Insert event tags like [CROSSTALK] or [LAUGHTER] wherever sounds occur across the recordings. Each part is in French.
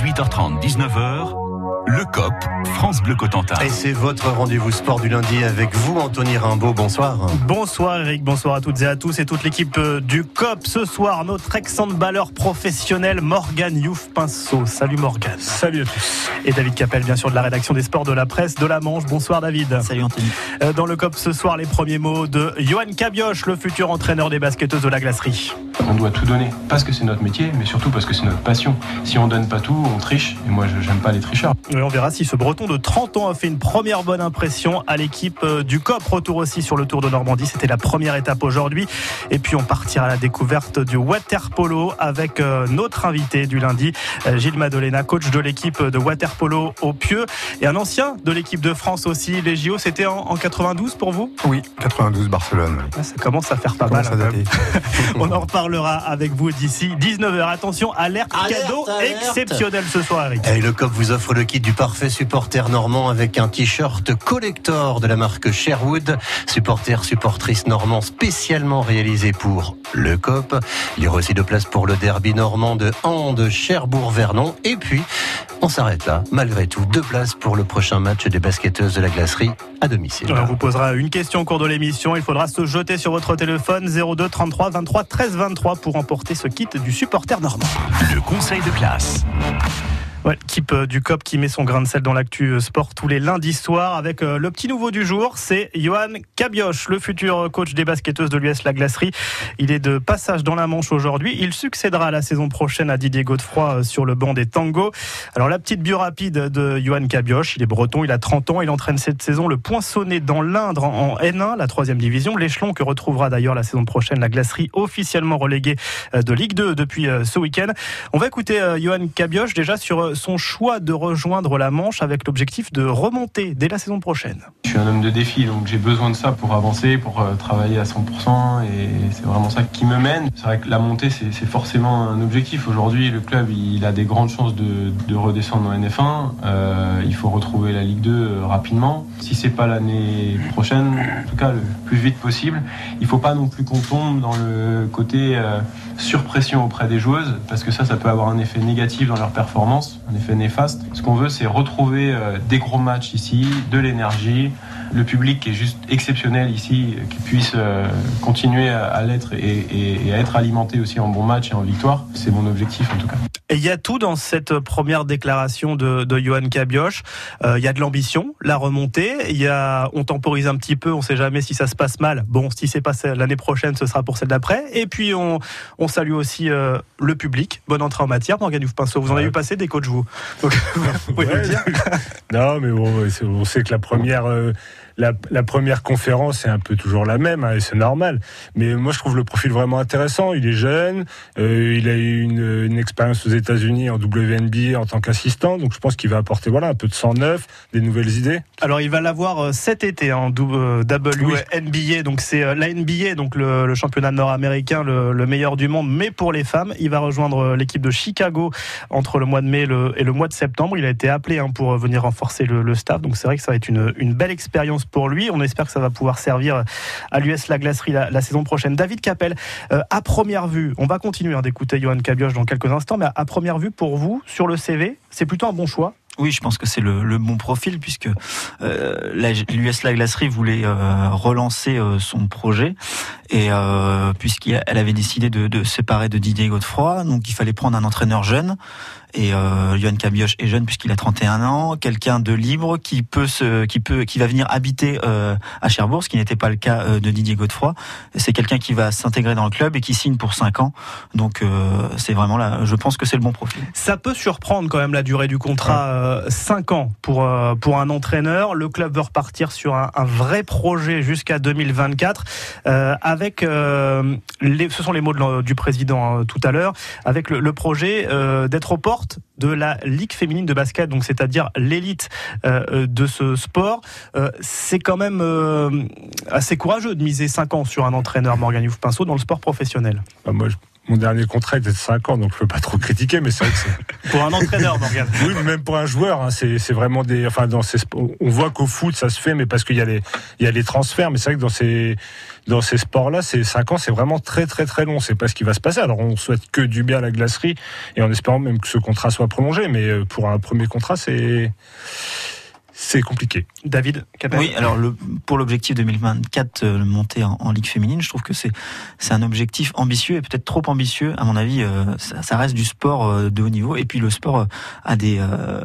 18h30, 19h. Le COP, France Bleu Cotentin. Et c'est votre rendez-vous sport du lundi avec vous, Anthony Rimbaud. Bonsoir. Bonsoir Eric, bonsoir à toutes et à tous et toute l'équipe euh, du COP. Ce soir, notre ex-handballeur professionnel Morgan Youf Pinceau. Salut Morgan. Salut à tous. Et David Capel, bien sûr, de la rédaction des sports de la presse de la Manche. Bonsoir David. Salut Anthony. Euh, dans le COP ce soir, les premiers mots de Johan Cabioche, le futur entraîneur des basketteuses de la glacerie. On doit tout donner, parce que c'est notre métier, mais surtout parce que c'est notre passion. Si on donne pas tout, on triche, et moi je n'aime pas les tricheurs. Et on verra si ce breton de 30 ans a fait une première bonne impression à l'équipe euh, du COP. Retour aussi sur le Tour de Normandie, c'était la première étape aujourd'hui. Et puis on partira à la découverte du water polo avec euh, notre invité du lundi, euh, Gilles Madolena, coach de l'équipe de water polo au Pieux, et un ancien de l'équipe de France aussi. Les JO, c'était en, en 92 pour vous? Oui, 92 Barcelone. Ah, ça commence à faire pas mal. Dater. [LAUGHS] On en reparlera avec vous d'ici 19h. Attention, alerte, Alerte, cadeau alerte. exceptionnel ce soir, Eric. Et le COP vous offre le kit du parfait supporter normand avec un t-shirt collector de la marque Sherwood. Supporter, supportrice normand spécialement réalisé pour le COP. Il y aura aussi de place pour le derby normand de Hand, Cherbourg-Vernon. Et puis, on s'arrête là. Malgré tout, deux places pour le prochain match des basketteuses de la glacerie à domicile. On vous posera une question au cours de l'émission. Il faudra se jeter sur votre téléphone 02 33 23 13 23 pour emporter ce kit du supporter normand. Le conseil de classe. Ouais, l'équipe euh, du COP qui met son grain de sel dans l'actu euh, sport tous les lundis soirs avec euh, le petit nouveau du jour, c'est Johan Cabioche, le futur coach des basketteuses de l'US La Glacerie. Il est de passage dans la Manche aujourd'hui. Il succédera la saison prochaine à Didier Godefroy sur le banc des tangos. Alors la petite bio rapide de Johan Cabioche, il est breton, il a 30 ans, il entraîne cette saison le Poinçonnet dans l'Indre en N1, la troisième division, l'échelon que retrouvera d'ailleurs la saison prochaine la Glacerie officiellement reléguée de Ligue 2 depuis ce week-end. On va écouter Johan Cabioche déjà sur son choix de rejoindre la Manche avec l'objectif de remonter dès la saison prochaine. Je suis un homme de défi, donc j'ai besoin de ça pour avancer, pour euh, travailler à 100%, et c'est vraiment ça qui me mène. C'est vrai que la montée, c'est forcément un objectif. Aujourd'hui, le club, il a des grandes chances de, de redescendre en NF1. Euh, il faut retrouver la Ligue 2 euh, rapidement. Si c'est pas l'année prochaine, en tout cas le plus vite possible, il faut pas non plus qu'on tombe dans le côté surpression auprès des joueuses, parce que ça, ça peut avoir un effet négatif dans leur performance, un effet néfaste. Ce qu'on veut, c'est retrouver euh, des gros matchs ici, de l'énergie, le public qui est juste exceptionnel ici, qui puisse euh, continuer à, l'être et, à être alimenté aussi en bons matchs et en victoire. C'est mon objectif en tout cas. Et il y a tout dans cette première déclaration de, de Johan Cabioche. Euh, il y a de l'ambition, la remontée. Il y a, on temporise un petit peu. On sait jamais si ça se passe mal. Bon, si c'est pas celle- l'année prochaine, ce sera pour celle d'après. Et puis on, on salue aussi euh, le public. Bonne entrée en matière. Morgane Pinceau, vous en avez vu passer des coachs vous. Donc. [LAUGHS] [LAUGHS] Non, mais bon, on sait que la première, euh, la, la première conférence est un peu toujours la même, hein, et c'est normal. Mais moi, je trouve le profil vraiment intéressant. Il est jeune, euh, il a eu une, une expérience aux États-Unis en WNBA en tant qu'assistant, donc je pense qu'il va apporter voilà un peu de sang neuf, des nouvelles idées. Alors il va l'avoir euh, cet été en euh, WNBA, donc c'est la NBA, donc le, le championnat nord-américain, le, le meilleur du monde, mais pour les femmes. Il va rejoindre l'équipe de Chicago entre le mois de mai et le, et le mois de septembre. Il a été appelé hein, pour venir renforcer le, le staff, donc c'est vrai que ça va être une, une belle expérience pour lui. On espère que ça va pouvoir servir à l'US La Glacerie la, saison prochaine. David Capel, euh, à première vue, on va continuer hein, d'écouter Johan Cabioche dans quelques instants, mais à, première vue, pour vous, sur le CV, c'est plutôt un bon choix? Oui, je pense que c'est le, bon profil puisque euh, l'US La Glacerie voulait euh, relancer son projet et puisqu'elle avait décidé de, de séparer de Didier Godefroy, donc il fallait prendre un entraîneur jeune et euh, Johan Cabioche est jeune puisqu'il a 31 ans, quelqu'un de libre qui peut se, qui peut, qui va venir habiter euh, à Cherbourg, ce qui n'était pas le cas euh, de Didier Godefroy. C'est quelqu'un qui va s'intégrer dans le club et qui signe pour 5 ans. Donc euh, c'est vraiment là, je pense que c'est le bon profil. Ça peut surprendre quand même la durée du contrat, 5 ans pour, euh, pour un entraîneur. Le club veut repartir sur un, un vrai projet jusqu'à 2024, euh, avec, euh, les, ce sont les mots de du président hein, tout à l'heure, avec le, le projet euh, d'être aux de la Ligue féminine de basket, donc c'est-à-dire l'élite euh, de ce sport. Euh, c'est quand même euh, assez courageux de miser 5 ans sur un entraîneur Morgan Youf Pinceau dans le sport professionnel. Je, mon dernier contrat était de 5 ans, donc je peux pas trop critiquer, mais c'est vrai que c'est. [LAUGHS] Pour un entraîneur, Morgan. Oui, mais même pour un joueur, hein, c'est c'est vraiment des. Enfin, dans ces, on voit qu'au foot, ça se fait, mais parce qu'il y a les, il y a les transferts. Mais c'est vrai que dans ces, dans ces sports-là, c'est 5 ans, c'est vraiment très, très, très long. C'est pas ce qui va se passer. Alors, on souhaite que du bien à la glacerie, et en espérant même que ce contrat soit prolongé. Mais euh, pour un premier contrat, c'est, c'est compliqué. David Capel. Oui, alors le, pour l'objectif 2024, euh, le monter en, en Ligue féminine, je trouve que c'est c'est un objectif ambitieux et peut-être trop ambitieux. À mon avis, euh, ça, ça reste du sport euh, de haut niveau. Et puis le sport euh, a des,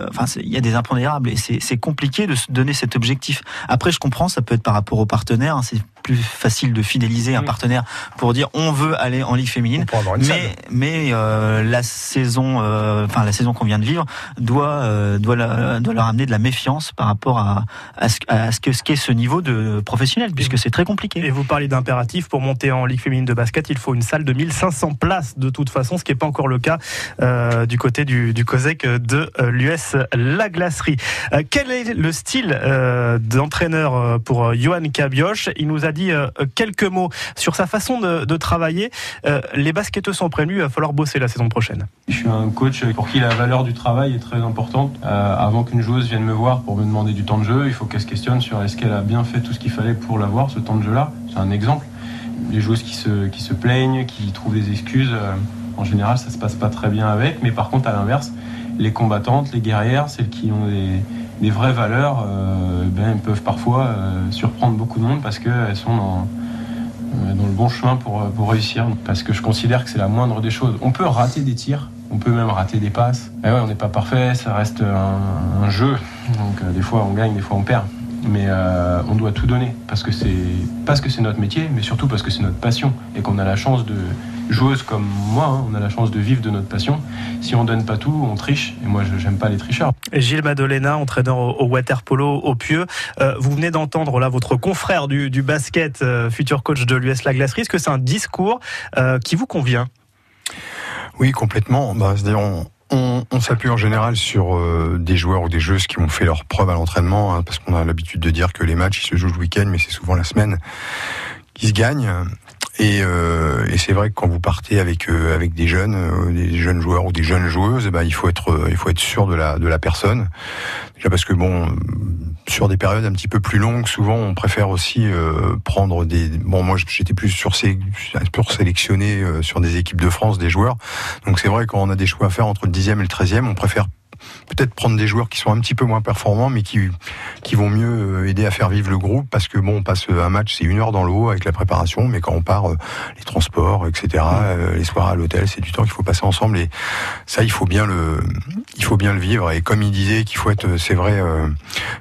enfin, il y a des impondérables et c'est c'est compliqué de se donner cet objectif. Après, je comprends, ça peut être par rapport aux partenaires. hein, c'est plus facile de fidéliser un Mm. partenaire pour dire on veut aller en Ligue féminine. Mais, mais euh, la saison, euh, enfin la saison qu'on vient de vivre, doit euh, doit, la- doit leur amener de la méfiance par rapport à, à ce, à ce que ce qu'est ce niveau de professionnel, puisque c'est très compliqué. Et vous parlez d'impératif pour monter en Ligue féminine de basket, il faut une salle de 1500 places de toute façon, ce qui n'est pas encore le cas euh, du côté du, du COSEC de euh, l'US La Glacerie. Euh, quel est le style euh, d'entraîneur pour Johan Cabioche? Il nous a dit euh, quelques mots sur sa façon de, travailler. Euh, les basketteux sont prévenus, il va falloir bosser la saison prochaine. Je suis un coach pour qui la valeur du travail est très importante. Euh, avant qu'une joueuse vienne me voir pour me demander du temps de jeu, il faut qu'elle se questionne sur est-ce qu'elle a bien fait tout ce qu'il fallait pour l'avoir, ce temps de jeu-là. C'est un exemple. Les joueuses qui se, qui se plaignent, qui trouvent des excuses, euh, en général, ça se passe pas très bien avec. Mais par contre, à l'inverse, les combattantes, les guerrières, celles qui ont des, des vraies valeurs, euh, ben, peuvent parfois euh, surprendre beaucoup de monde parce qu'elles sont dans, euh, dans le bon chemin pour, pour réussir. Parce que je considère que c'est la moindre des choses. On peut rater des tirs, on peut même rater des passes. Et ouais, on n'est pas parfait, ça reste un, jeu. Donc des fois on gagne, des fois on perd. Mais on doit tout donner parce que c'est notre métier, mais surtout parce que c'est notre passion et qu'on a la chance de joueuse comme moi, hein, on a la chance de vivre de notre passion. Si on donne pas tout, on triche. Et moi, je j'aime pas les tricheurs. Gilles Madolena, entraîneur au, au water polo au Pieux. Euh, vous venez d'entendre là votre confrère du, du basket, euh, futur coach de l'US La Glacerie. Est-ce que c'est un discours euh, qui vous convient? Oui, complètement. Bah, C'est-à-dire, on, on, on s'appuie en général sur euh, des joueurs ou des joueuses qui ont fait leur preuve à l'entraînement, hein, parce qu'on a l'habitude de dire que les matchs ils se jouent le week-end, mais c'est souvent la semaine qui se gagnent. Et, euh, et c'est vrai que quand vous partez avec euh, avec des jeunes, euh, des jeunes joueurs ou des jeunes joueuses, eh ben, il faut être euh, il faut être sûr de la de la personne. Déjà parce que bon, sur des périodes un petit peu plus longues, souvent on préfère aussi euh, prendre des. Bon, moi j'étais plus sur ces pour sélectionner euh, sur des équipes de France des joueurs. Donc c'est vrai quand on a des choix à faire entre le 10e et le 13e, on préfère peut-être prendre des joueurs qui sont un petit peu moins performants, mais qui qui vont mieux euh, aider à faire vivre le groupe, parce que bon, on passe un match, c'est une heure dans l'eau avec la préparation, mais quand on part, euh, les transports, etc., euh, les soirs à l'hôtel, c'est du temps qu'il faut passer ensemble, et ça, il faut bien le, il faut bien le vivre. Et comme il disait qu'il faut être, c'est vrai, euh,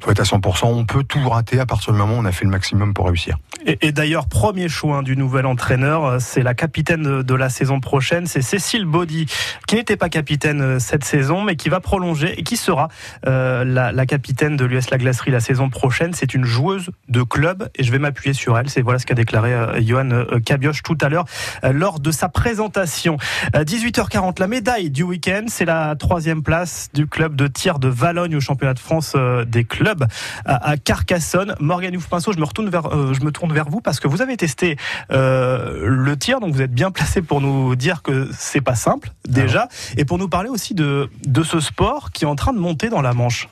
faut être à 100%. On peut tout rater à partir du moment où on a fait le maximum pour réussir. Et, et d'ailleurs, premier choix du nouvel entraîneur, euh, c'est la capitaine de, la saison prochaine, c'est Cécile Baudy, qui n'était pas capitaine euh, cette saison, mais qui va prolonger et qui sera euh, la, la capitaine de l'US La Glacerie la saison prochaine. C'est une joueuse de club et je vais m'appuyer sur elle. C'est voilà ce qu'a déclaré euh, Johan euh, Cabioche tout à l'heure lors de sa présentation. Euh, 18h40, la médaille du week-end, c'est la troisième place du club de tir de Valogne au championnat de France des clubs à, Carcassonne. Morgane Ouf-Pinceau, je me retourne vers, je me tourne vers vous parce que vous avez testé le tir, donc vous êtes bien placé pour nous dire que c'est pas simple déjà, et pour nous parler aussi de, de ce sport qui est en train de monter dans la Manche.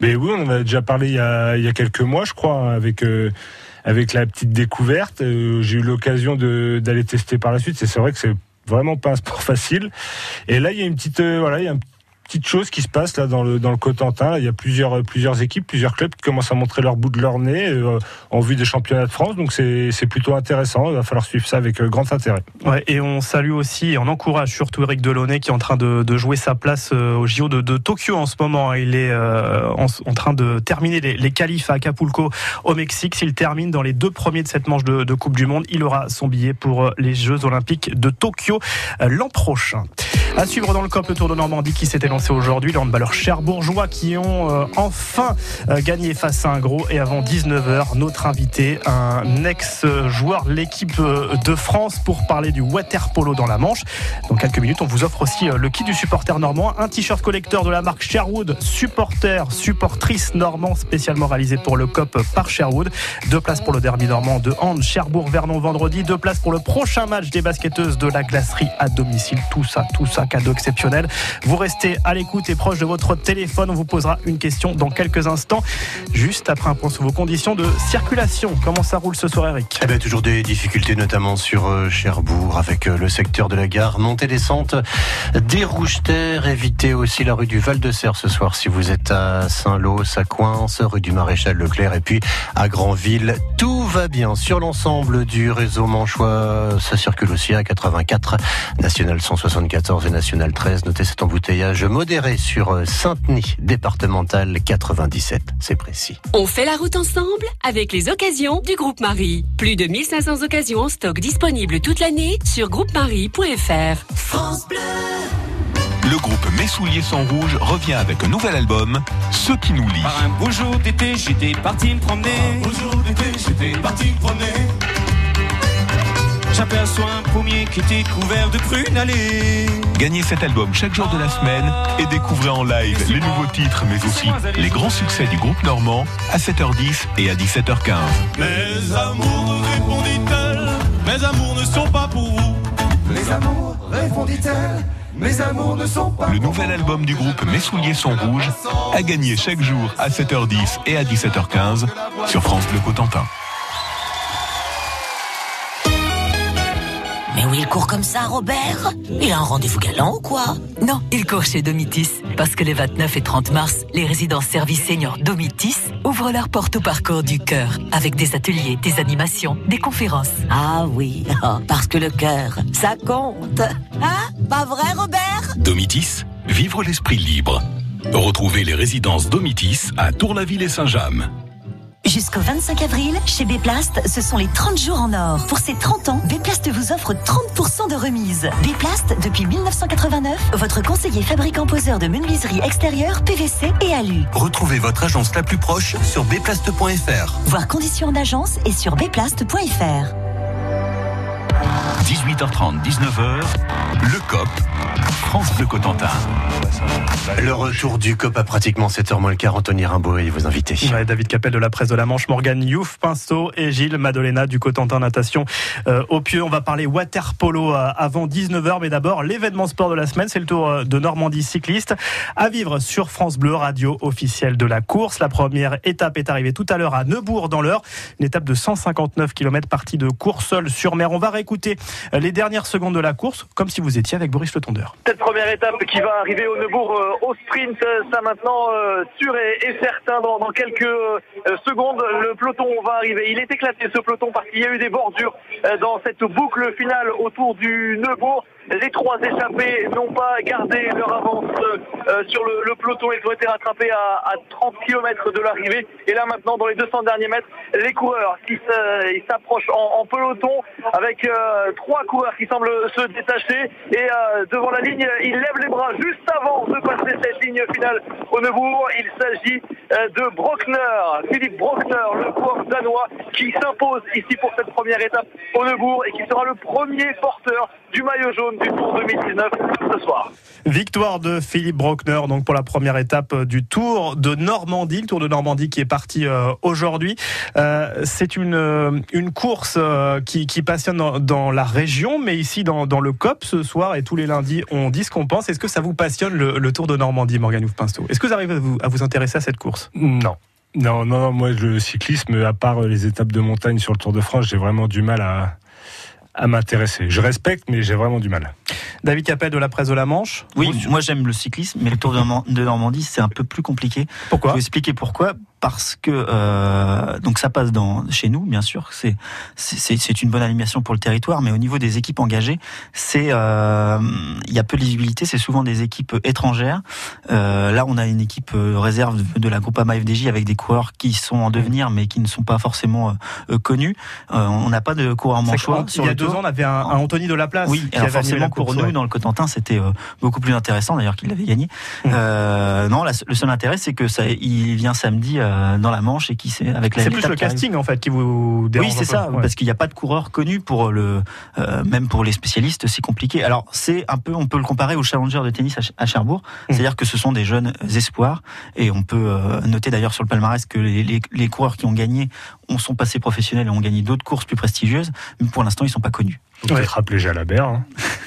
Mais oui, on en a déjà parlé il y a, quelques mois, je crois, avec euh, avec la petite découverte. Euh, J'ai eu l'occasion d'aller tester par la suite. C'est vrai que c'est vraiment pas un sport [LAUGHS] facile. Et là, il y a une petite euh, voilà, petite chose qui se passe là dans le dans le Cotentin. Il y a plusieurs euh, plusieurs équipes, plusieurs clubs qui commencent à montrer leur bout de leur nez euh, en vue des championnats de France. Donc c'est plutôt intéressant. Il va falloir suivre ça avec euh, grand intérêt. Et on salue aussi et on encourage surtout Eric Delaunay qui est en train de, jouer sa place au JO de, Tokyo en ce moment. Il est en, train de terminer les, les qualifs à Acapulco au Mexique. S'il termine dans les deux premiers de cette manche de, Coupe du Monde, il aura son billet pour les Jeux Olympiques de Tokyo l'an prochain. À suivre dans le COP le Tour de Normandie qui s'était lancé aujourd'hui. Les handballeurs cherbourgeois qui ont euh, enfin euh, gagné face à un gros. Et avant 19h, notre invité, un ex-joueur de l'équipe euh, de France pour parler du water polo dans la Manche. Dans quelques minutes, on vous offre aussi le kit du supporter normand, un t-shirt collecteur de la marque Sherwood, supporter, supportrice normand spécialement réalisé pour le COP par Sherwood. Deux places pour le derby normand de Hand, Cherbourg-Vernon vendredi. Deux places pour le prochain match des basketteuses de la glacerie à domicile. Tout ça, tout ça, cadeau exceptionnel. Vous restez à l'écoute et proche de votre téléphone. On vous posera une question dans quelques instants, juste après un point sur vos conditions de circulation. Comment ça roule ce soir, Eric? Eh bien, Toujours des difficultés, notamment sur euh, Cherbourg, avec euh, le secteur de la gare. Montée descente des rouges-terres. Évitez aussi la rue du Val-de-Serre ce soir si vous êtes à Saint-Lô, ça coince, rue du Maréchal Leclerc et puis à Grandville. Tout va bien sur l'ensemble du réseau manchois. Ça circule aussi à 84, national 174 et national 13. Notez cet embouteillage modéré sur Saint-Denis, départemental 97. C'est précis. On fait la route ensemble avec les occasions du groupe Marie. Plus de 1500 occasions en stock disponibles toute l'année sur groupemarie.fr. France Bleu. Le groupe Mes souliers sont rouges revient avec un nouvel album, Ce qui nous lie. Par un beau jour d'été, j'étais parti me promener. Un beau jour d'été, j'étais parti me promener. J'aperçois un pommier qui était couvert de prunes allées. Gagnez cet album chaque jour de la semaine et découvrez en live les nouveaux titres, mais aussi les grands succès du groupe normand à 7h10 et à 17h15. Mes amours, répondit-elle, mes amours ne sont pas pour vous. Mes amours, répondit-elle. Mes amours ne sont pas. Le nouvel album du groupe Mes souliers sont rouges a gagné chaque jour à 7h10 et à 17h15 sur France Bleu Cotentin. Mais oui, il court comme ça, Robert Il a un rendez-vous galant ou quoi Non, il court chez Domitis. Parce que les 29 et 30 mars, les résidences services seniors Domitis ouvrent leurs portes au parcours du cœur. Avec des ateliers, des animations, des conférences. Ah oui, [LAUGHS] parce que le cœur, ça compte. Hein Pas vrai, Robert Domitis, vivre l'esprit libre. Retrouvez les résidences Domitis à Tour-la-Ville et Saint-James. Jusqu'au 25 avril, chez Béplast, ce sont les 30 jours en or. Pour ces 30 ans, Béplast vous offre 30% de remise. Béplast, depuis 1989, votre conseiller fabricant poseur de menuiserie extérieure, PVC et alu. Retrouvez votre agence la plus proche sur béplast.fr. Voir conditions en agence et sur béplast.fr. 18h30, 19h, le COP, France Bleu Cotentin. Le retour du COP à pratiquement 7h moins le quart. Anthony Rimbaud et vos invités. Ouais, David Capel de la presse de la Manche, Morgane Youf Pinceau et Gilles Madolena du Cotentin Natation euh, au Pieux. On va parler water polo euh, avant 19h, mais d'abord l'événement sport de la semaine, c'est le Tour euh, de Normandie cycliste à vivre sur France Bleu, radio officielle de la course. La première étape est arrivée tout à l'heure à Neubourg dans l'heure, une étape de 159 km partie de course seule sur mer. On va réécouter les dernières secondes de la course, comme si vous étiez avec Boris Le Tondeur. Cette première étape qui va arriver au Neubourg euh, au sprint, ça maintenant euh, sûr et, certain dans, quelques euh, secondes, le peloton va arriver. Il est éclaté ce peloton parce qu'il y a eu des bordures euh, dans cette boucle finale autour du Neubourg. Les trois échappés n'ont pas gardé leur avance euh, sur le, peloton. Ils ont été rattrapés à, à 30 km de l'arrivée. Et là maintenant, dans les 200 derniers mètres, les coureurs qui s'approchent en, peloton avec euh, trois coureurs qui semblent se détacher. Et euh, devant la ligne, ils lèvent les bras juste avant de passer cette ligne finale au Neubourg. Il s'agit euh, de Brockner, Philippe Brockner, le coureur danois, qui s'impose ici pour cette première étape au Neubourg et qui sera le premier porteur du maillot jaune du Tour 2019 ce soir. Victoire de Philippe Brockner donc pour la première étape du Tour de Normandie, le Tour de Normandie qui est parti euh, aujourd'hui. Euh, c'est une, euh, une course euh, qui, qui, passionne dans, dans, la région, mais ici dans, dans, le COP ce soir et tous les lundis on dit ce qu'on pense. Est-ce que ça vous passionne le, le Tour de Normandie, Morgane Pinsto Est-ce que vous arrivez à vous, à vous intéresser à cette course? Non. Non, non, non, moi le cyclisme, à part les étapes de montagne sur le Tour de France, j'ai vraiment du mal à, à m'intéresser. Je respecte, mais j'ai vraiment du mal. David Capel de la presse de la Manche. Oui, moi j'aime le cyclisme, mais le Tour de Normandie, c'est un peu plus compliqué. Pourquoi Je vais expliquer pourquoi. Parce que euh, donc ça passe dans chez nous, bien sûr. C'est c'est une bonne animation pour le territoire, mais au niveau des équipes engagées, c'est euh, il y a peu de visibilité. C'est souvent des équipes étrangères. Euh, là, on a une équipe réserve de la Groupama FDJ avec des coureurs qui sont en devenir, mais qui ne sont pas forcément connus. on n'a pas de coureur manchois. Il y a deux ans, on avait un, un Anthony de la place. Oui, qui alors forcément pour nous, dans le Cotentin, c'était euh, beaucoup plus intéressant d'ailleurs qu'il avait gagné. Mmh. Euh, non, le seul intérêt, c'est que ça, il vient samedi euh, dans la Manche et qui c'est avec la. C'est plus le casting en fait qui vous dérange. Oui, c'est ça, parce qu'il n'y a pas de coureur connu pour le, euh, même pour les spécialistes, c'est compliqué. Alors c'est un peu, on peut le comparer au Challenger de tennis à, Cherbourg, mmh. c'est-à-dire que ce sont des jeunes espoirs et on peut euh, noter d'ailleurs sur le palmarès que les, les, les coureurs qui ont gagné ont sont passés professionnels et ont gagné d'autres courses plus prestigieuses, mais pour l'instant ils sont pas connus. Vous peut-être rappeler Jalabert. Hein.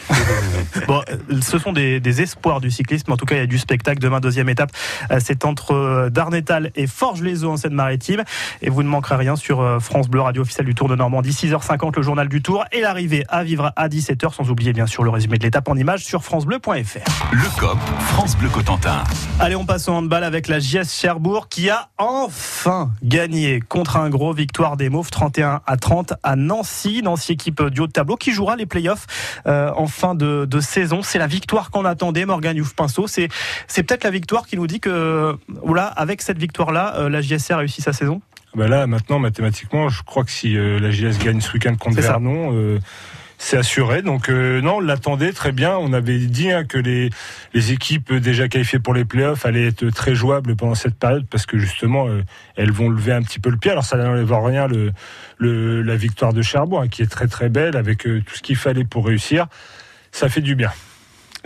[LAUGHS] bon, ce sont des, des, espoirs du cyclisme. En tout cas, il y a du spectacle. Demain, deuxième étape, euh, c'est entre euh, Darnétal et Forges-les-Eaux en Seine-Maritime. Et vous ne manquerez rien sur euh, France Bleu, radio officielle du Tour de Normandie. 6h50, le journal du Tour. Et l'arrivée à vivre à 17h, sans oublier bien sûr le résumé de l'étape en images sur FranceBleu.fr. Le COP, France Bleu Cotentin. Allez, on passe au handball avec la JS Cherbourg qui a enfin gagné contre un gros victoire des Mauves 31 à 30 à Nancy. Nancy équipe du haut de tableau qui jouera les playoffs en fin de, saison. C'est la victoire qu'on attendait, Morgan Youf-Pinceau. C'est, c'est peut-être la victoire qui nous dit que, avec cette victoire-là, euh, la JSR réussit sa saison ben Là, maintenant, mathématiquement, je crois que si euh, la JS gagne ce week-end contre Vernon c'est assuré. Donc euh, non, on l'attendait très bien. On avait dit hein, que les, les équipes déjà qualifiées pour les playoffs allaient être très jouables pendant cette période parce que justement euh, elles vont lever un petit peu le pied. Alors ça n'enlève rien le, le, la victoire de Cherbourg hein, qui est très très belle avec euh, tout ce qu'il fallait pour réussir. Ça fait du bien.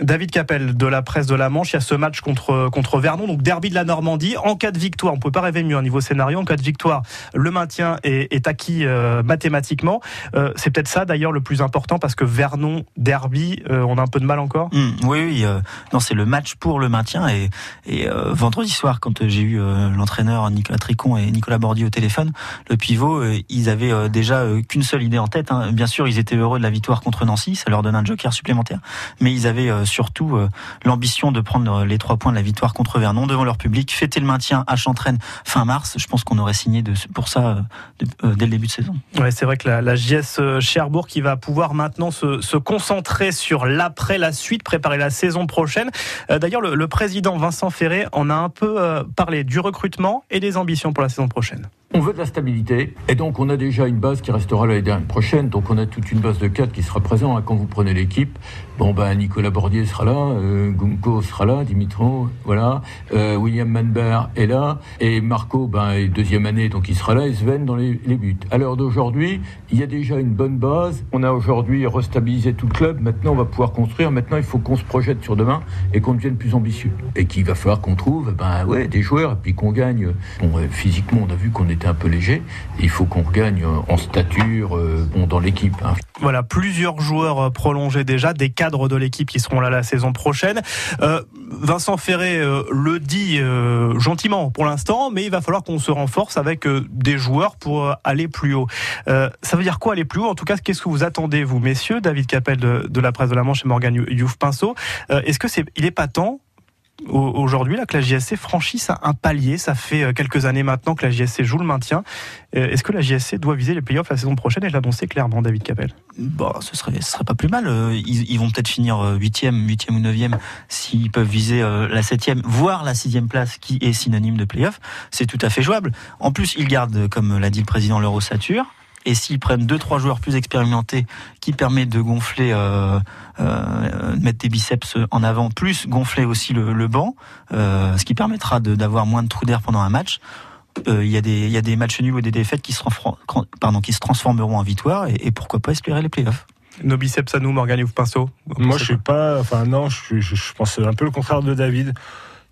David Capel de la presse de la Manche, il y a ce match contre, contre Vernon, donc derby de la Normandie. En cas de victoire, on ne peut pas rêver mieux au niveau scénario, en cas de victoire, le maintien est, acquis euh, mathématiquement. Euh, c'est peut-être ça d'ailleurs le plus important parce que Vernon, derby, euh, on a un peu de mal encore mmh, Oui, oui, non, c'est le match pour le maintien. Et, vendredi soir, quand j'ai eu l'entraîneur Nicolas Tricon et Nicolas Bordy au téléphone, le pivot, ils avaient déjà qu'une seule idée en tête. Hein. Bien sûr, ils étaient heureux de la victoire contre Nancy, ça leur donne un joker supplémentaire, mais ils avaient surtout euh, l'ambition de prendre les trois points de la victoire contre Vernon devant leur public, fêter le maintien à Chantraine fin mars. Je pense qu'on aurait signé pour ça euh, euh, dès le début de saison. Ouais, c'est vrai que la, la, JS Cherbourg qui va pouvoir maintenant se, se concentrer sur l'après, la suite, préparer la saison prochaine. D'ailleurs, le, le, président Vincent Ferré en a un peu parlé du recrutement et des ambitions pour la saison prochaine. On veut de la stabilité et donc on a déjà une base qui restera l'année prochaine. Donc on a toute une base de cadres qui sera présente hein, quand vous prenez l'équipe. Bon ben Nicolas Bordier sera là, euh, sera là, Dimitro, voilà, euh, William Manber est là et Marco ben est deuxième année donc il sera là et Sven dans les, buts. À l'heure d'aujourd'hui, il y a déjà une bonne base. On a aujourd'hui restabilisé tout le club. Maintenant on va pouvoir construire. Maintenant il faut qu'on se projette sur demain et qu'on devienne plus ambitieux et qu'il va falloir qu'on trouve ben ouais des joueurs et puis qu'on gagne. Bon physiquement on a vu qu'on un peu léger. Il faut qu'on regagne en stature euh, bon, dans l'équipe. Hein. Voilà, plusieurs joueurs euh, prolongés déjà, des cadres de l'équipe qui seront là la saison prochaine. Euh, Vincent Ferré le dit gentiment pour l'instant, mais il va falloir qu'on se renforce avec des joueurs pour aller plus haut. ça veut dire quoi aller plus haut? En tout cas, qu'est-ce que vous attendez, vous, messieurs? David Capel de, la presse de la Manche et Morgan Youf-Pinceau. Est-ce que c'est, il est pas temps aujourd'hui là que la JSC franchisse un palier. Ça fait euh, quelques années maintenant que la JSC joue le maintien. Euh, est-ce que la JSC doit viser les playoffs la saison prochaine? Et l'annoncer clairement, David Capel Bon, ce serait, ce serait pas plus mal. Euh, ils, vont peut-être finir huitième, huitième ou neuvième s'ils peuvent viser la septième, voire la sixième place, qui est synonyme de playoff. C'est tout à fait jouable. En plus, ils gardent, comme l'a dit le président, leur ossature. Et s'ils prennent deux trois joueurs plus expérimentés qui permettent de gonfler, euh, euh, mettre des biceps en avant, plus gonfler aussi le, le banc, euh, ce qui permettra d'avoir moins de trous d'air pendant un match. Euh, il y, a des, y a des matchs nuls ou des défaites qui se, pardon, qui se transformeront en victoire et, et pourquoi pas espérer les playoffs. Nos biceps à nous, Morgan ou Pinceau Moi, je sais pas. Enfin, non, je, je, je pense un peu le contraire de David.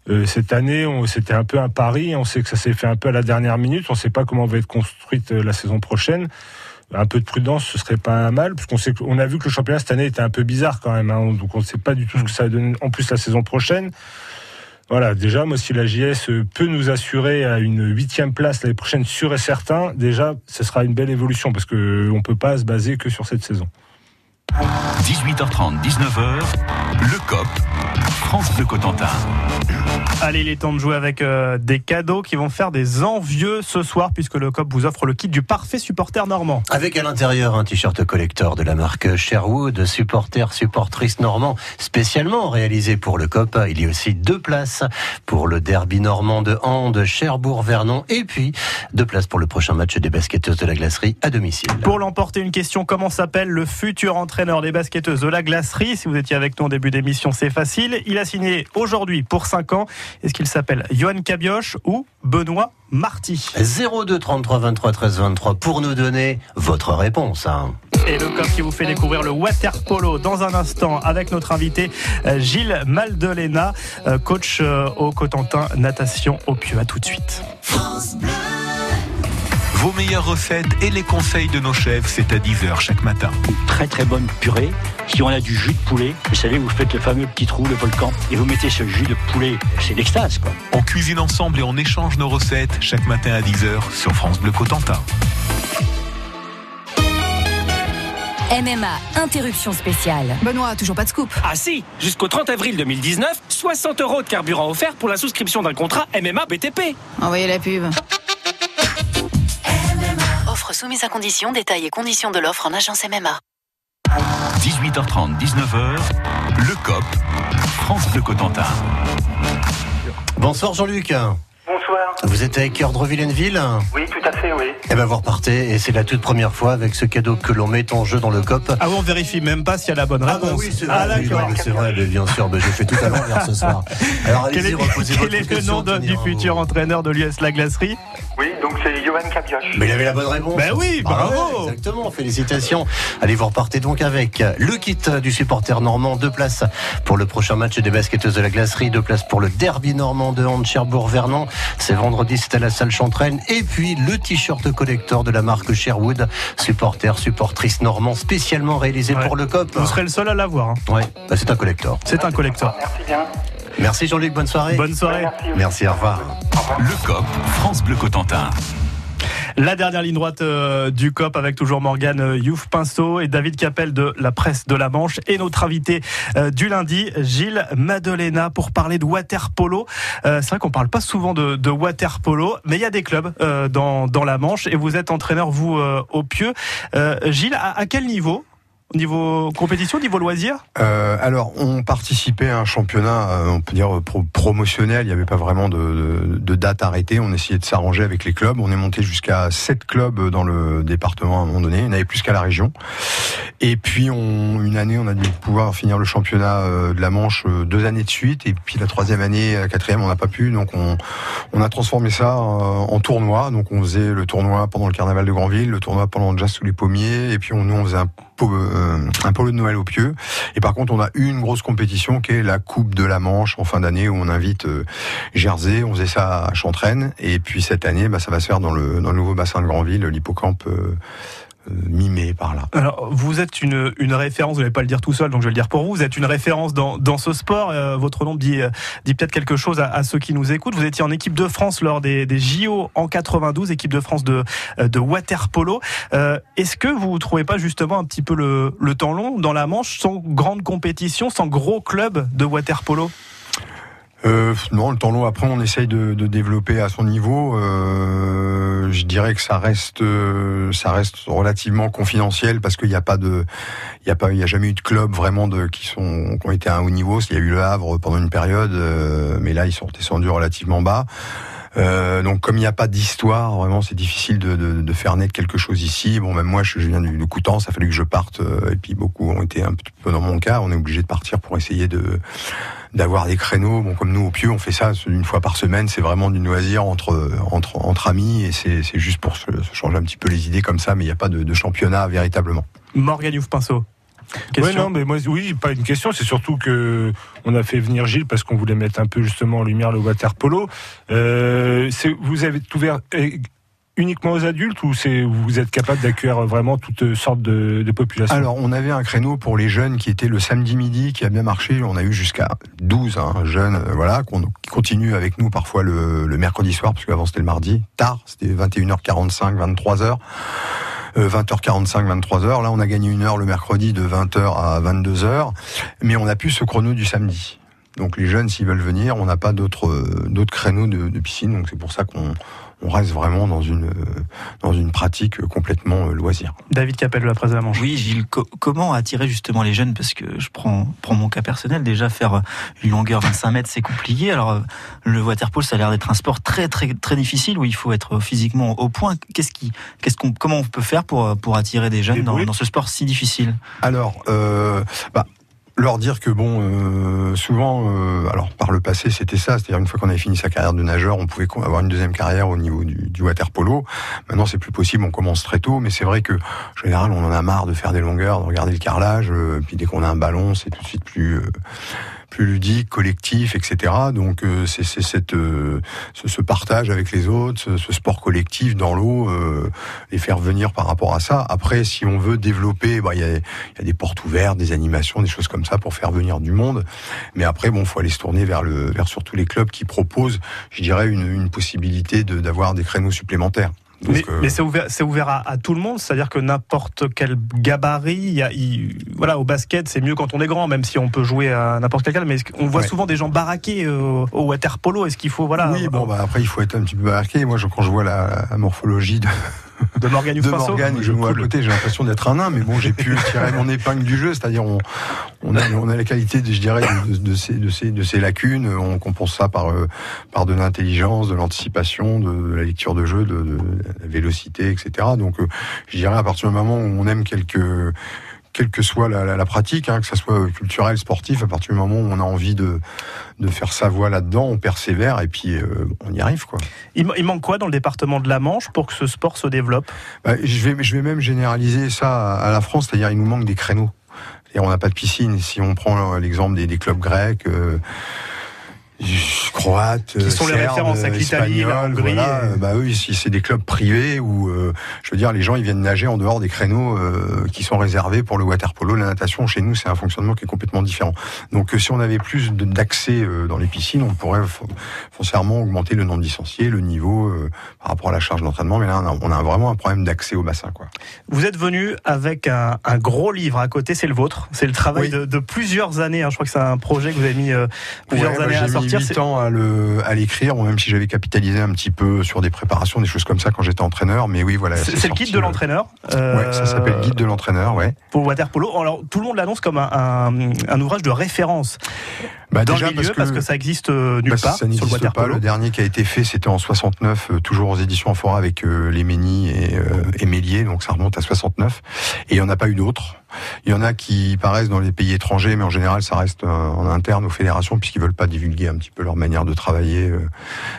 Euh, cette année, c'était un peu un pari. On sait que ça s'est fait un peu à la dernière minute. On ne sait pas comment va être construite euh, la saison prochaine. Un peu de prudence, ce serait pas mal, puisqu'on sait qu'on a vu que le championnat cette année était un peu bizarre quand même. Hein. donc on ne sait pas du tout ce que ça va donner en plus la saison prochaine. Voilà, déjà, moi, si la JS peut nous assurer à une huitième place l'année prochaine, sûr et certain, déjà, ce sera une belle évolution, parce qu'on ne peut pas se baser que sur cette saison. 18h30, 19h, le COP, France de Cotentin. Allez, il est temps de jouer avec euh, des cadeaux qui vont faire des envieux ce soir, puisque le COP vous offre le kit du parfait supporter normand. Avec à l'intérieur un t-shirt collector de la marque Sherwood, supporter, supportrice normand, spécialement réalisé pour le COP. Il y a aussi deux places pour le derby normand de Hand, Cherbourg-Vernon, et puis deux places pour le prochain match des basketteuses de la glacerie à domicile. Pour l'emporter, une question comment s'appelle le futur entraîneur des basketteuses basketteuse de la glacerie. Si vous étiez avec nous en début d'émission, c'est facile. Il a signé aujourd'hui pour 5 ans. Est-ce qu'il s'appelle Johan Cabioche ou Benoît Marty 02 33 23 13 23 pour nous donner votre réponse. hein. Et le COP qui vous fait découvrir le water polo dans un instant avec notre invité euh, Gilles Maldelena, euh, coach euh, au Cotentin Natation au Pieu. À tout de suite. Vos meilleures recettes et les conseils de nos chefs, c'est à 10h chaque matin. très très bonne purée. Si on a du jus de poulet, vous savez, vous faites le fameux petit trou, le volcan, et vous mettez ce jus de poulet, c'est l'extase quoi. On cuisine ensemble et on échange nos recettes chaque matin à 10h sur France Bleu Cotentin. MMA, interruption spéciale. Benoît, toujours pas de scoop. Ah si Jusqu'au 30 avril 2019, 60 euros de carburant offert pour la souscription d'un contrat MMA BTP. Envoyez la pub. Soumise à condition, détails et conditions de l'offre en agence MMA. 18h30, 19h, le COP, France Bleu Cotentin. Bonsoir Jean-Luc. Bonsoir. Vous êtes avec Cœur de Villeneuve Oui, tout à fait, oui. Eh ben vous repartez et c'est la toute première fois avec ce cadeau que l'on met en jeu dans le COP. Ah, on vérifie même pas s'il y a la bonne Ah réponse. bah oui, c'est vrai, Ah, oui, c'est vrai, mais bien sûr, mais j'ai fait tout à l'envers ce soir. Alors Quel est, reposez quel votre est le nom de- du futur entraîneur de l'US La Glacerie? Oui, donc c'est Johan Cabioche. Mais il avait la bonne réponse. Ben oui, Ah bravo. ouais, Exactement, félicitations. Allez, vous repartez donc avec le kit du supporter normand, deux places pour le prochain match des basketteuses de la glacerie, deux places pour le derby normand de Hand Cherbourg-Vernon. C'est vendredi, c'est à la salle Chantraine. Et puis le t-shirt collector de la marque Sherwood, supporter, supportrice normand, spécialement réalisé Ouais. pour le COP. Vous serez le seul à l'avoir. hein. Ouais, bah, c'est un collector. C'est un collector. Merci bien. Merci Jean-Luc, bonne soirée. Bonne soirée. Merci, au revoir. Le COP, France Bleu Cotentin. La dernière ligne droite euh, du COP avec toujours Morgane euh, Youf Pinceau et David Capel de la presse de la Manche et notre invité euh, du lundi, Gilles Madelena, pour parler de water polo. C'est vrai qu'on parle pas souvent de, de water polo, mais il y a des clubs dans, dans la Manche et vous êtes entraîneur, vous, au Pieux. Gilles, à quel niveau Au Niveau compétition, niveau loisir Euh, alors, on participait à un championnat, euh, on peut dire pro- promotionnel. Il n'y avait pas vraiment de, de- de date arrêtée. On essayait de s'arranger avec les clubs. On est monté jusqu'à sept clubs dans le département à un moment donné. Il y en avait plus qu'à la région. Et puis, on, une année, on a dû pouvoir finir le championnat euh, de la Manche euh, deux années de suite. Et puis la troisième année, la quatrième, on n'a pas pu. Donc, on, on a transformé ça euh, en tournoi. Donc, on faisait le tournoi pendant le carnaval de Granville, le tournoi pendant Jazz sous les pommiers. Et puis, nous, on faisait un euh, un polo de Noël au pieu. Et par contre, on a une grosse compétition qui est la Coupe de la Manche en fin d'année où on invite euh, Jersey. On faisait ça à Chantraine. Et puis cette année, bah, ça va se faire dans le, dans le nouveau bassin de Granville, l'hippocampe euh, euh, mi-mai par là. Alors, vous êtes une, une référence, vous n'allez pas le dire tout seul, donc je vais le dire pour vous. Vous êtes une référence dans, dans ce sport. Euh, votre nom dit, euh, dit peut-être quelque chose à, à ceux qui nous écoutent. Vous étiez en équipe de France lors des, des JO en 92, équipe de France de, euh, de water polo. Euh, Est-ce que vous ne trouvez pas justement un petit peu le, le temps long dans la Manche, sans grande compétition, sans gros club de water polo Euh, non, le temps long. Après, on essaye de, de développer à son niveau. Euh, je dirais que ça reste, euh, ça reste relativement confidentiel parce qu'il n'y a pas de, il y a pas, il a jamais eu de club vraiment de qui sont, qui ont été à un haut niveau. Il y a eu le Havre pendant une période, euh, mais là ils sont descendus relativement bas. Donc comme il n'y a pas d'histoire, vraiment c'est difficile de, faire naître quelque chose ici. Bon, même moi je, viens du, de Coutances, ça a fallu que je parte, et puis beaucoup ont été un petit peu dans mon cas. On est obligé de partir pour essayer de d'avoir des créneaux. Bon, comme nous au Pieux, on fait ça une fois par semaine. C'est vraiment du loisir entre entre entre amis, et c'est c'est juste pour se, se changer un petit peu les idées comme ça. Mais il n'y a pas de, de championnat véritablement. Morgan Youf Pinceau. Oui, Question non, mais moi, oui, pas une question. C'est surtout que on a fait venir Gilles parce qu'on voulait mettre un peu justement en lumière le water polo. Euh, vous avez ouvert uniquement aux adultes ou c'est vous êtes capable d'accueillir vraiment toutes sortes de, populations? Alors, on avait un créneau pour les jeunes qui était le samedi midi, qui a bien marché. On a eu jusqu'à 12 hein, jeunes, euh, voilà, qu'on- qui continuent avec nous parfois le, mercredi soir, parce qu'avant c'était le mardi, tard, c'était 21h45, 23h. euh, 20h45, 23h. Là, on a gagné une heure le mercredi de 20h à 22h, mais on a plus ce chrono du samedi. Donc les jeunes, s'ils veulent venir, on n'a pas d'autres euh, d'autres créneaux de, de piscine. Donc c'est pour ça qu'on on reste vraiment dans une, euh, dans une pratique complètement euh, loisir. David Capel de la presse de la Manche. Oui, Gilles, co- comment attirer justement les jeunes? Parce que je prends, prends mon cas personnel, déjà faire une longueur 25 mètres, c'est compliqué. Alors, euh, le waterpolo, ça a l'air d'être un sport très, très, très difficile où il faut être physiquement au point. Qu'est-ce qui, qu'est-ce qu'on, comment on peut faire pour, pour attirer des jeunes dans, dans ce sport si difficile? Alors, euh, bah, leur dire que bon, euh, souvent, euh, alors par le passé c'était ça, c'est-à-dire une fois qu'on avait fini sa carrière de nageur, on pouvait avoir une deuxième carrière au niveau du, water polo. Maintenant c'est plus possible, on commence très tôt, mais c'est vrai que en général on en a marre de faire des longueurs, de regarder le carrelage, euh, puis dès qu'on a un ballon, c'est tout de suite plus plus ludique, collectif, etc. Donc euh, c'est cette euh, ce, ce partage avec les autres, ce, ce sport collectif dans l'eau, euh, les faire venir par rapport à ça. Après, si on veut développer, bah, il y, a, y a des portes ouvertes, des animations, des choses comme ça pour faire venir du monde. Mais après, bon, faut aller se tourner vers le vers surtout les clubs qui proposent, je dirais, une, une possibilité de- d'avoir des créneaux supplémentaires. Donc, Mais, euh, mais c'est ouvert, c'est ouvert à, à tout le monde, c'est-à-dire que n'importe quel gabarit, y a, il- voilà, au basket, c'est mieux quand on est grand, même si on peut jouer à n'importe quel cas. Mais est-ce qu'on voit Ouais. souvent des gens baraqués euh, au water polo. Est-ce qu'il faut, voilà, oui, bon, bah, après, il faut être un petit peu marqué. Moi, je- quand je vois la, la morphologie de, de Morgan de Morgane, je me vois à côté, j'ai l'impression d'être un nain, mais bon, j'ai pu tirer mon épingle du jeu, c'est-à-dire on, on, a, on a la qualité, de, je dirais, de, de, ces, de, ces, de ces lacunes, on compense ça par, euh, par de l'intelligence, de l'anticipation, de, la lecture de jeu, de, de la vélocité, etc. Donc, euh, je dirais, à partir du moment où on aime quelque quelle que soit la, la, la pratique, hein, que ça soit culturel, sportif, à partir du moment où on a envie de, de faire sa voix là-dedans, on persévère et puis euh, on y arrive. Quoi. Il, il, manque quoi dans le département de la Manche pour que ce sport se développe? Bah, je, vais, je vais même généraliser ça à la France, c'est-à-dire il nous manque des créneaux. On n'a pas de piscine. Si on prend l'exemple des, des, clubs grecs, euh, croates, qui sont les références avec l'Italie, la Hongrie. Voilà, et... bah eux, c'est des clubs privés où, euh, je veux dire, les gens ils viennent nager en dehors des créneaux euh, qui sont réservés pour le water polo, la natation. Chez nous, c'est un fonctionnement qui est complètement différent. Donc, euh, si on avait plus d'accès euh, dans les piscines, on pourrait foncièrement augmenter le nombre de licenciés, le niveau euh, par rapport à la charge d'entraînement. Mais là, on a, on a, vraiment un problème d'accès au bassin, quoi. Vous êtes venu avec un, un gros livre à côté, c'est le vôtre. C'est le travail oui. de, de, plusieurs années. Hein. Je crois que c'est un projet que vous avez mis euh, plusieurs ouais, années bah, à sortir. Mis 8 ans à le à l'écrire, même si j'avais capitalisé un petit peu sur des préparations, des choses comme ça quand j'étais entraîneur. Mais oui, voilà. C'est le guide de l'entraîneur. Euh... Ouais, ça s'appelle guide de l'entraîneur, ouais. Pour water polo. Alors tout le monde l'annonce comme un, un, un, ouvrage de référence. Bah, dans déjà le milieu, parce, que, parce que ça existe euh, nulle bah, part ça sur le pas. Le dernier qui a été fait, c'était en 69, euh, toujours aux éditions Amphora avec euh, les Ménis et, euh, et Mélier, donc ça remonte à 69. Et il n'y en a pas eu d'autres. Il y en a qui paraissent dans les pays étrangers, mais en général, ça reste en interne aux fédérations puisqu'ils veulent pas divulguer un petit peu leur manière de travailler. euh.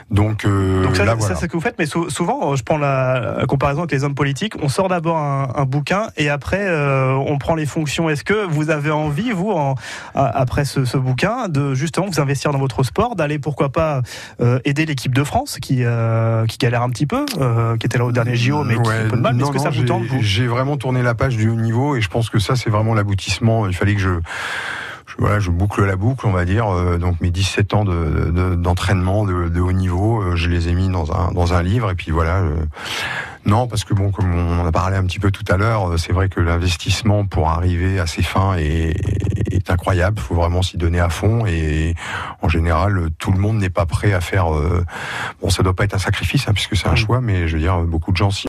Donc, Donc ça, là, ça c'est ce que vous faites, mais sou souvent, je prends la, comparaison avec les hommes politiques, on sort d'abord un, un, bouquin et après on prend les fonctions. Est-ce que vous avez envie, vous, en, après ce, ce, bouquin, de justement vous investir dans votre sport, d'aller pourquoi pas euh, aider l'équipe de France qui, euh, qui galère un petit peu, euh, qui était là au dernier JO, mais ouais, qui a un peu de mal. Est-ce que ça vous tente J'ai vraiment tourné la page du haut niveau et je pense que ça c'est vraiment l'aboutissement. Il fallait que je voilà, je boucle la boucle, on va dire. Donc mes 17 ans d'entraînement de, de, de, de, haut niveau, je les ai mis dans un, dans un livre. Et puis voilà. Non, parce que bon, comme on en a parlé un petit peu tout à l'heure, c'est vrai que l'investissement pour arriver à ses fins est, est incroyable. Il faut vraiment s'y donner à fond. Et en général, tout le monde n'est pas prêt à faire. euh, bon, ça doit pas être un sacrifice, hein, puisque c'est un choix, mais je veux dire, beaucoup de gens s'y